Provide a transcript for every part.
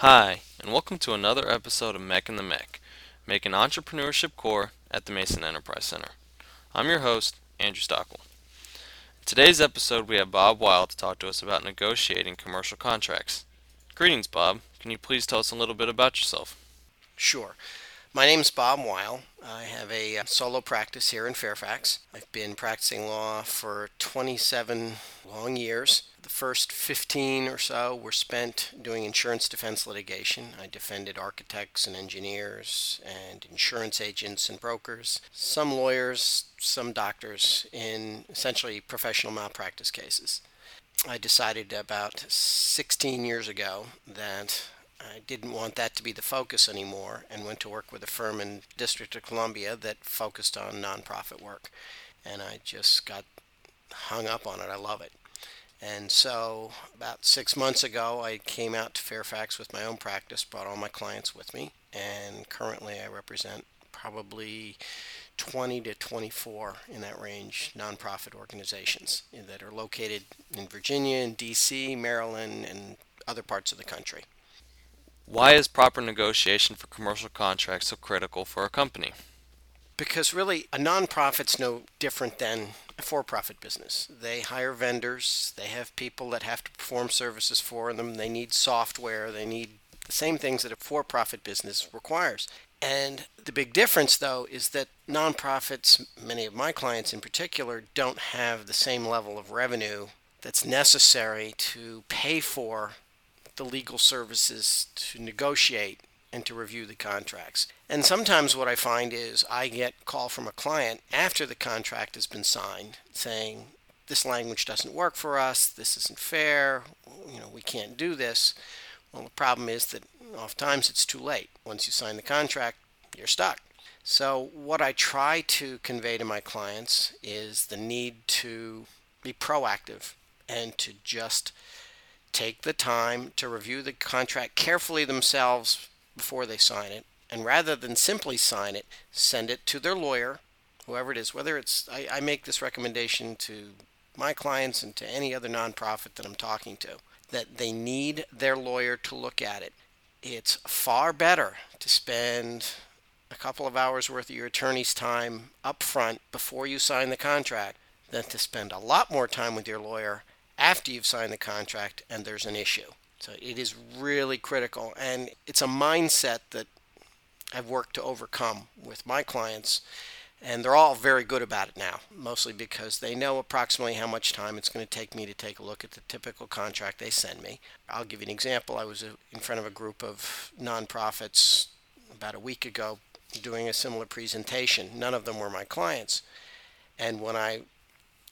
Hi, and welcome to another episode of MEC and the MEC, making entrepreneurship core at the Mason Enterprise Center. I'm your host, Andrew Stockwell. In today's episode, we have Bob Weil to talk to us about negotiating commercial contracts. Greetings, Bob. Can you please tell us a little bit about yourself? Sure. My name's Bob Weil. I have a uh, solo practice here in Fairfax. I've been practicing law for 27 long years. The first 15 or so were spent doing insurance defense litigation. I defended architects and engineers and insurance agents and brokers, some lawyers, some doctors in essentially professional malpractice cases. I decided about 16 years ago that I didn't want that to be the focus anymore and went to work with a firm in District of Columbia that focused on nonprofit work. And I just got hung up on it. I love it. And so about six months ago, I came out to Fairfax with my own practice, brought all my clients with me, and currently I represent probably 20 to 24 in that range nonprofit organizations that are located in Virginia and DC, Maryland, and other parts of the country. Why is proper negotiation for commercial contracts so critical for a company? Because really, a nonprofit's no different than a for profit business. They hire vendors, they have people that have to perform services for them, they need software, they need the same things that a for profit business requires. And the big difference, though, is that nonprofits, many of my clients in particular, don't have the same level of revenue that's necessary to pay for the legal services to negotiate and to review the contracts. And sometimes what I find is I get call from a client after the contract has been signed saying this language doesn't work for us, this isn't fair, you know, we can't do this. Well, the problem is that oftentimes it's too late. Once you sign the contract, you're stuck. So, what I try to convey to my clients is the need to be proactive and to just take the time to review the contract carefully themselves before they sign it. And rather than simply sign it, send it to their lawyer, whoever it is. Whether it's, I, I make this recommendation to my clients and to any other nonprofit that I'm talking to, that they need their lawyer to look at it. It's far better to spend a couple of hours worth of your attorney's time up front before you sign the contract than to spend a lot more time with your lawyer after you've signed the contract and there's an issue. So it is really critical. And it's a mindset that I've worked to overcome with my clients. And they're all very good about it now, mostly because they know approximately how much time it's going to take me to take a look at the typical contract they send me. I'll give you an example. I was uh, in front of a group of nonprofits about a week ago doing a similar presentation. None of them were my clients. And when I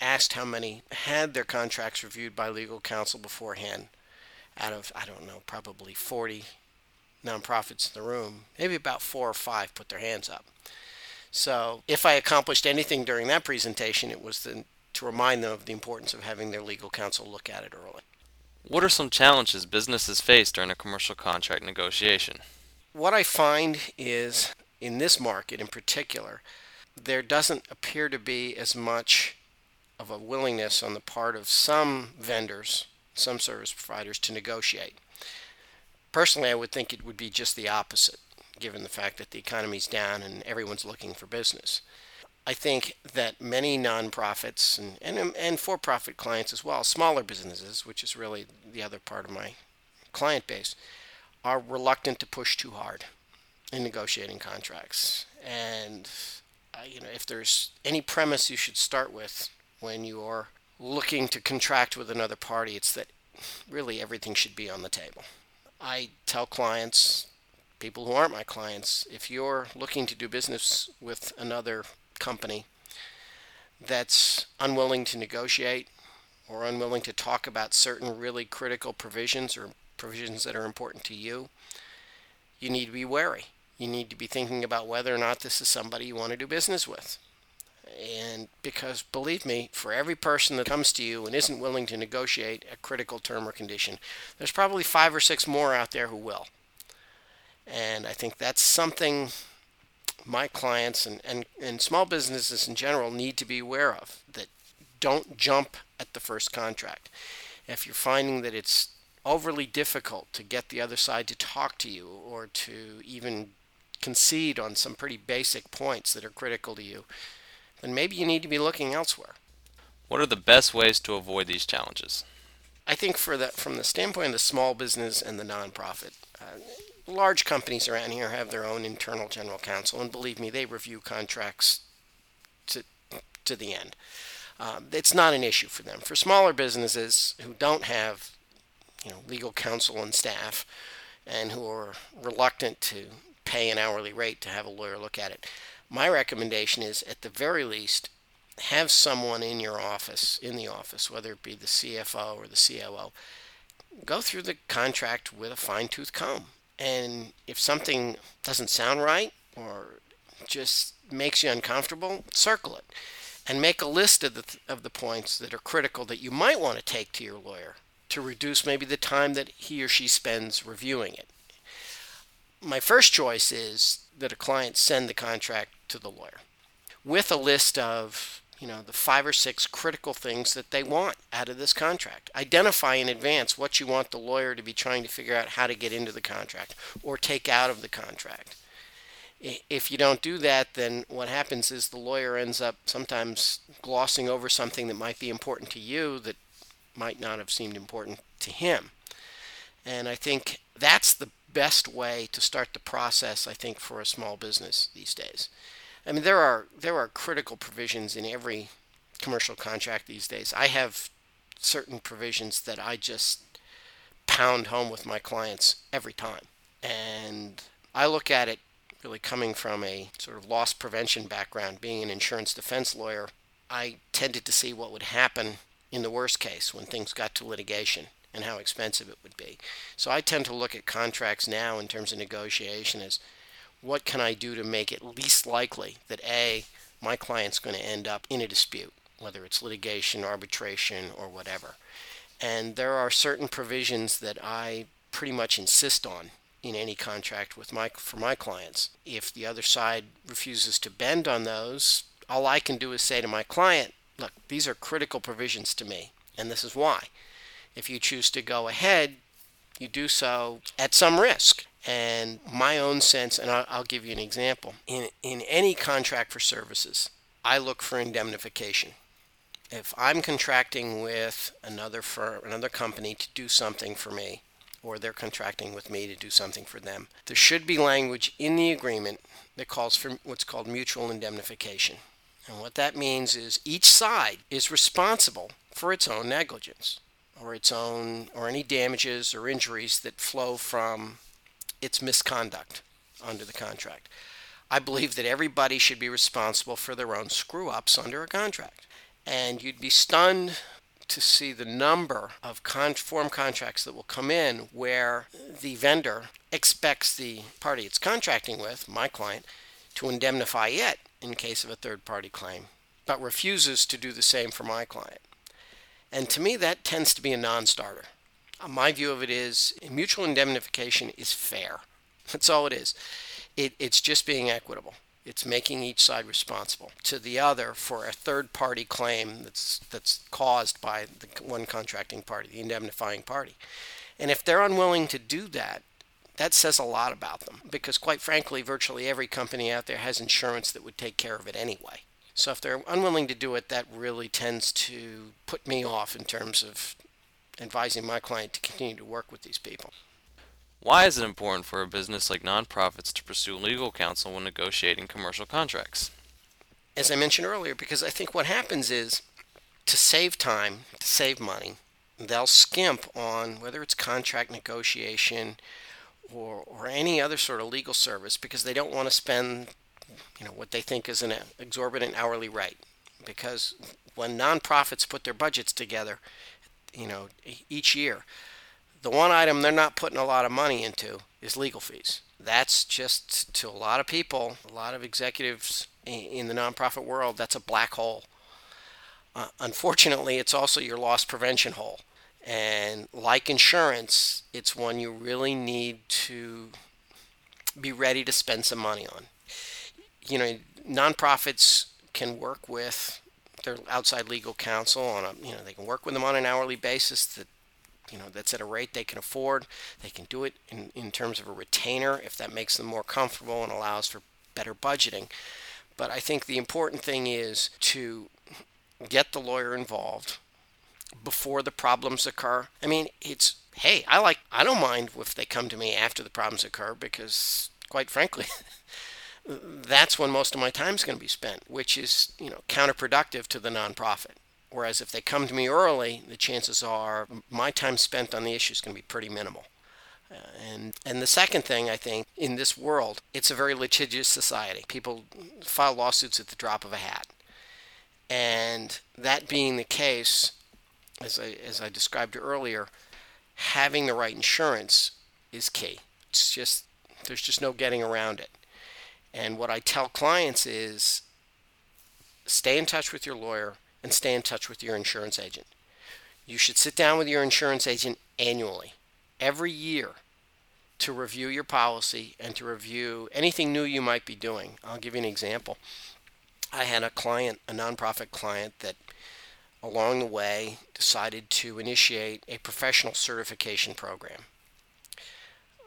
asked how many had their contracts reviewed by legal counsel beforehand out of, I don't know, probably 40 nonprofits in the room, maybe about four or five put their hands up. So if I accomplished anything during that presentation, it was the, to remind them of the importance of having their legal counsel look at it early. What are some challenges businesses face during a commercial contract negotiation? What I find is in this market in particular, there doesn't appear to be as much of a willingness on the part of some vendors, some service providers to negotiate. Personally, I would think it would be just the opposite, given the fact that the economy's down and everyone's looking for business. I think that many nonprofits and, and, and for profit clients as well, smaller businesses, which is really the other part of my client base, are reluctant to push too hard in negotiating contracts. And uh, you know, if there's any premise you should start with when you're looking to contract with another party, it's that really everything should be on the table. I tell clients, people who aren't my clients, if you're looking to do business with another company that's unwilling to negotiate or unwilling to talk about certain really critical provisions or provisions that are important to you, you need to be wary. You need to be thinking about whether or not this is somebody you want to do business with. And because believe me, for every person that comes to you and isn't willing to negotiate a critical term or condition, there's probably five or six more out there who will. And I think that's something my clients and, and, and small businesses in general need to be aware of that don't jump at the first contract. If you're finding that it's overly difficult to get the other side to talk to you or to even concede on some pretty basic points that are critical to you, then maybe you need to be looking elsewhere. What are the best ways to avoid these challenges? I think for the from the standpoint of the small business and the nonprofit, uh, large companies around here have their own internal general counsel, and believe me, they review contracts to to the end. Um, it's not an issue for them. For smaller businesses who don't have, you know, legal counsel and staff, and who are reluctant to pay an hourly rate to have a lawyer look at it, my recommendation is, at the very least, have someone in your office, in the office, whether it be the CFO or the COO, go through the contract with a fine tooth comb. And if something doesn't sound right or just makes you uncomfortable, circle it and make a list of the, of the points that are critical that you might want to take to your lawyer to reduce maybe the time that he or she spends reviewing it. My first choice is that a client send the contract to the lawyer with a list of you know, the five or six critical things that they want out of this contract. Identify in advance what you want the lawyer to be trying to figure out how to get into the contract or take out of the contract. If you don't do that, then what happens is the lawyer ends up sometimes glossing over something that might be important to you that might not have seemed important to him. And I think that's the best way to start the process, I think, for a small business these days. I mean, there are there are critical provisions in every commercial contract these days. I have certain provisions that I just pound home with my clients every time, and I look at it really coming from a sort of loss prevention background, being an insurance defense lawyer. I tended to see what would happen in the worst case when things got to litigation and how expensive it would be. So I tend to look at contracts now in terms of negotiation as what can I do to make it least likely that A, my client's going to end up in a dispute, whether it's litigation, arbitration, or whatever. And there are certain provisions that I pretty much insist on in any contract with my for my clients. If the other side refuses to bend on those, all I can do is say to my client, look, these are critical provisions to me, and this is why. If you choose to go ahead, you do so at some risk. And my own sense, and I'll, give you an example, in, in any contract for services, I look for indemnification. If I'm contracting with another firm, another company to do something for me, or they're contracting with me to do something for them, there should be language in the agreement that calls for what's called mutual indemnification. And what that means is each side is responsible for its own negligence or its own or any damages or injuries that flow from its misconduct under the contract. I believe that everybody should be responsible for their own screw ups under a contract. And you'd be stunned to see the number of con- form contracts that will come in where the vendor expects the party it's contracting with, my client, to indemnify it in case of a third party claim, but refuses to do the same for my client. And to me, that tends to be a non starter. Uh, my view of it is mutual indemnification is fair. That's all it is. It, it's just being equitable. It's making each side responsible to the other for a third party claim that's that's caused by the one contracting party, the indemnifying party. And if they're unwilling to do that, that says a lot about them because quite frankly, virtually every company out there has insurance that would take care of it anyway. So if they're unwilling to do it, that really tends to put me off in terms of advising my client to continue to work with these people. Why is it important for a business like nonprofits to pursue legal counsel when negotiating commercial contracts? As I mentioned earlier, because I think what happens is to save time, to save money, they'll skimp on whether it's contract negotiation or, or any other sort of legal service because they don't want to spend you know what they think is an exorbitant hourly rate because when nonprofits put their budgets together you know, each year. The one item they're not putting a lot of money into is legal fees. That's just to a lot of people, a lot of executives in the nonprofit world, that's a black hole. Uh, unfortunately, it's also your loss prevention hole. And like insurance, it's one you really need to be ready to spend some money on. You know, nonprofits can work with their outside legal counsel on a you know they can work with them on an hourly basis that you know that's at a rate they can afford. They can do it in, in terms of a retainer if that makes them more comfortable and allows for better budgeting. But I think the important thing is to get the lawyer involved before the problems occur. I mean, it's hey, I like I don't mind if they come to me after the problems occur because quite frankly, that's when most of my time is going to be spent, which is, you know, counterproductive to the nonprofit. Whereas if they come to me early, the chances are my time spent on the issue is going to be pretty minimal. Uh, and and the second thing I think in this world, it's a very litigious society. People file lawsuits at the drop of a hat. And that being the case, as I, as I described earlier, having the right insurance is key. It's just, there's just no getting around it. And what I tell clients is stay in touch with your lawyer and stay in touch with your insurance agent. You should sit down with your insurance agent annually, every year, to review your policy and to review anything new you might be doing. I'll give you an example. I had a client, a nonprofit client, that along the way decided to initiate a professional certification program,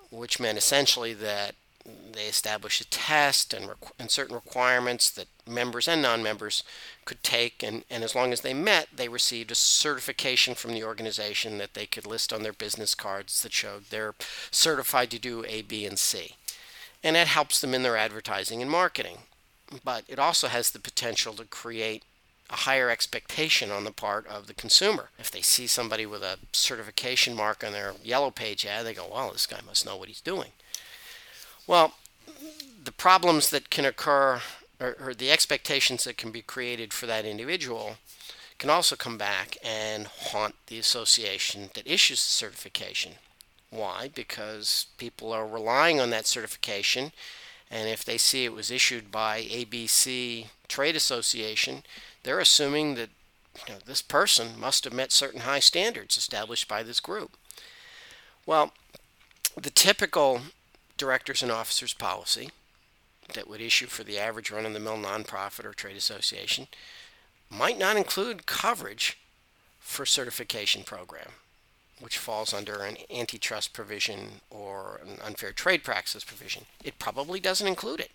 which meant essentially that they established a test and, requ- and certain requirements that members and non-members could take and, and as long as they met they received a certification from the organization that they could list on their business cards that showed they're certified to do a b and c and that helps them in their advertising and marketing but it also has the potential to create a higher expectation on the part of the consumer. If they see somebody with a certification mark on their yellow page ad, they go, well, this guy must know what he's doing. Well, the problems that can occur, or, or the expectations that can be created for that individual, can also come back and haunt the association that issues the certification. Why? Because people are relying on that certification, and if they see it was issued by ABC Trade Association, they're assuming that you know, this person must have met certain high standards established by this group. Well, the typical directors and officers policy that would issue for the average run of the mill nonprofit or trade association might not include coverage for certification program, which falls under an antitrust provision or an unfair trade practices provision. It probably doesn't include it.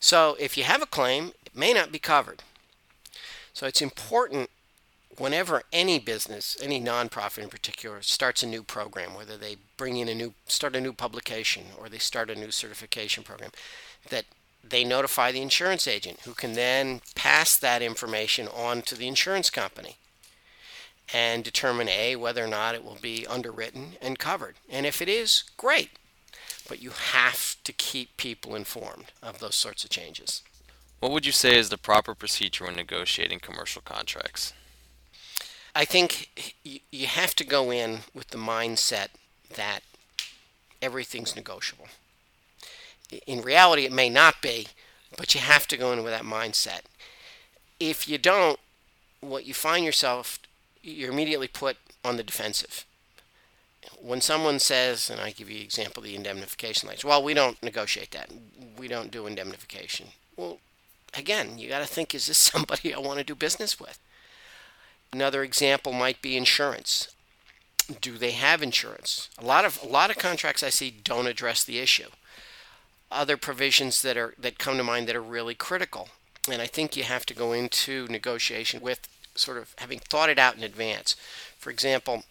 So if you have a claim, it may not be covered. So it's important whenever any business, any nonprofit in particular, starts a new program, whether they bring in a new, start a new publication or they start a new certification program, that they notify the insurance agent who can then pass that information on to the insurance company and determine A, whether or not it will be underwritten and covered. And if it is, great. But you have to keep people informed of those sorts of changes. What would you say is the proper procedure when negotiating commercial contracts? I think you have to go in with the mindset that everything's negotiable. In reality, it may not be, but you have to go in with that mindset. If you don't, what you find yourself, you're immediately put on the defensive. When someone says, and I give you an example the indemnification language, well, we don't negotiate that. We don't do indemnification. Well, again, you got to think, is this somebody I want to do business with? Another example might be insurance. Do they have insurance? A lot of a lot of contracts I see don't address the issue. Other provisions that are that come to mind that are really critical, and I think you have to go into negotiation with sort of having thought it out in advance. For example,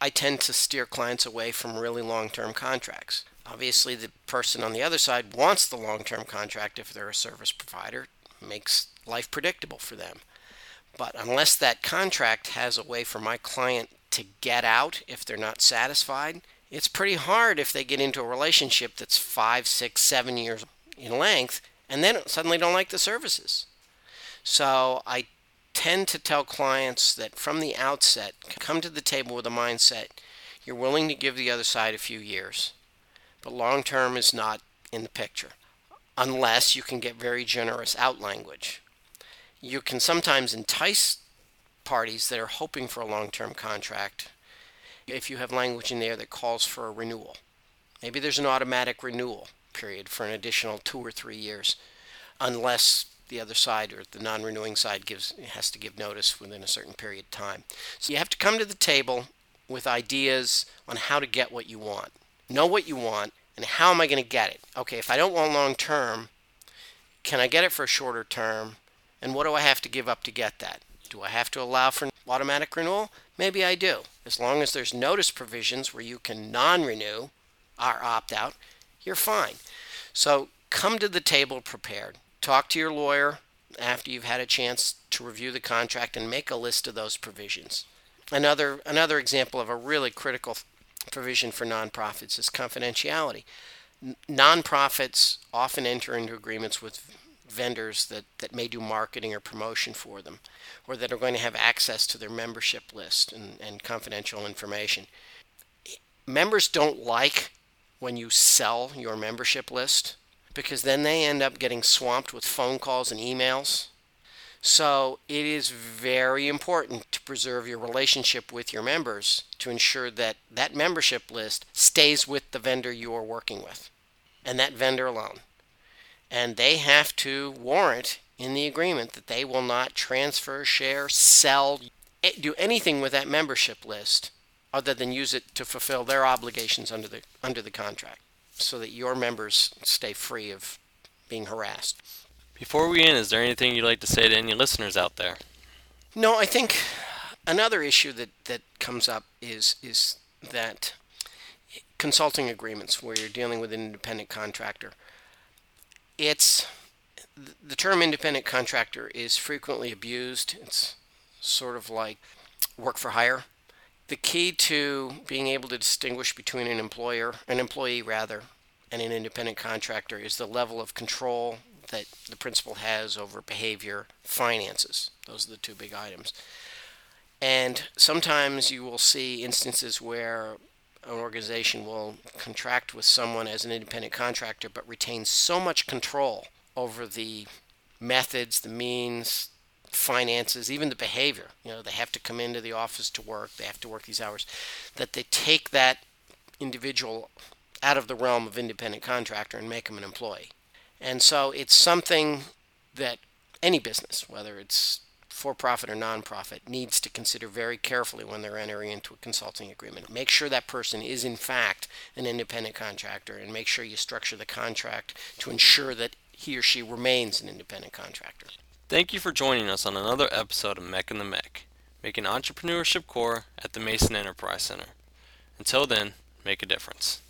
I tend to steer clients away from really long-term contracts. Obviously, the person on the other side wants the long-term contract if they're a service provider, makes life predictable for them. But unless that contract has a way for my client to get out if they're not satisfied, it's pretty hard if they get into a relationship that's five, six, seven years in length and then suddenly don't like the services. So I tend to tell clients that from the outset, come to the table with a mindset you're willing to give the other side a few years, but long term is not in the picture unless you can get very generous out language you can sometimes entice parties that are hoping for a long term contract if you have language in there that calls for a renewal. Maybe there's an automatic renewal period for an additional two or three years, unless the other side or the non-renewing side gives has to give notice within a certain period of time. So you have to come to the table with ideas on how to get what you want. Know what you want and how am I going to get it? Okay, if I don't want long term, can I get it for a shorter term? And what do I have to give up to get that? Do I have to allow for automatic renewal? Maybe I do. As long as there's notice provisions where you can non renew or opt out, you're fine. So come to the table prepared. Talk to your lawyer after you've had a chance to review the contract and make a list of those provisions. Another another example of a really critical provision for nonprofits is confidentiality. Nonprofits often enter into agreements with vendors that, that may do marketing or promotion for them, or that are going to have access to their membership list and, and confidential information. Members don't like when you sell your membership list because then they end up getting swamped with phone calls and emails. So it is very important to preserve your relationship with your members to ensure that that membership list stays with the vendor you are working with and that vendor alone. And they have to warrant in the agreement that they will not transfer, share, sell, do anything with that membership list other than use it to fulfill their obligations under the under the contract so that your members stay free of being harassed. Before we end, is there anything you'd like to say to any listeners out there? No, I think another issue that, that comes up is is that consulting agreements where you're dealing with an independent contractor. It's the term independent contractor is frequently abused. It's sort of like work for hire. The key to being able to distinguish between an employer, an employee rather, and an independent contractor is the level of control that the principal has over behavior, finances. Those are the two big items. And sometimes you will see instances where an organization will contract with someone as an independent contractor but retain so much control over the methods, the means, finances, even the behavior. You know, they have to come into the office to work, they have to work these hours, that they take that individual out of the realm of independent contractor and make them an employee. And so it's something that any business, whether it's for profit or nonprofit, needs to consider very carefully when they're entering into a consulting agreement. Make sure that person is, in fact, an independent contractor and make sure you structure the contract to ensure that he or she remains an independent contractor. Thank you for joining us on another episode of MEC and the MEC, making entrepreneurship core at the Mason Enterprise Center. Until then, make a difference.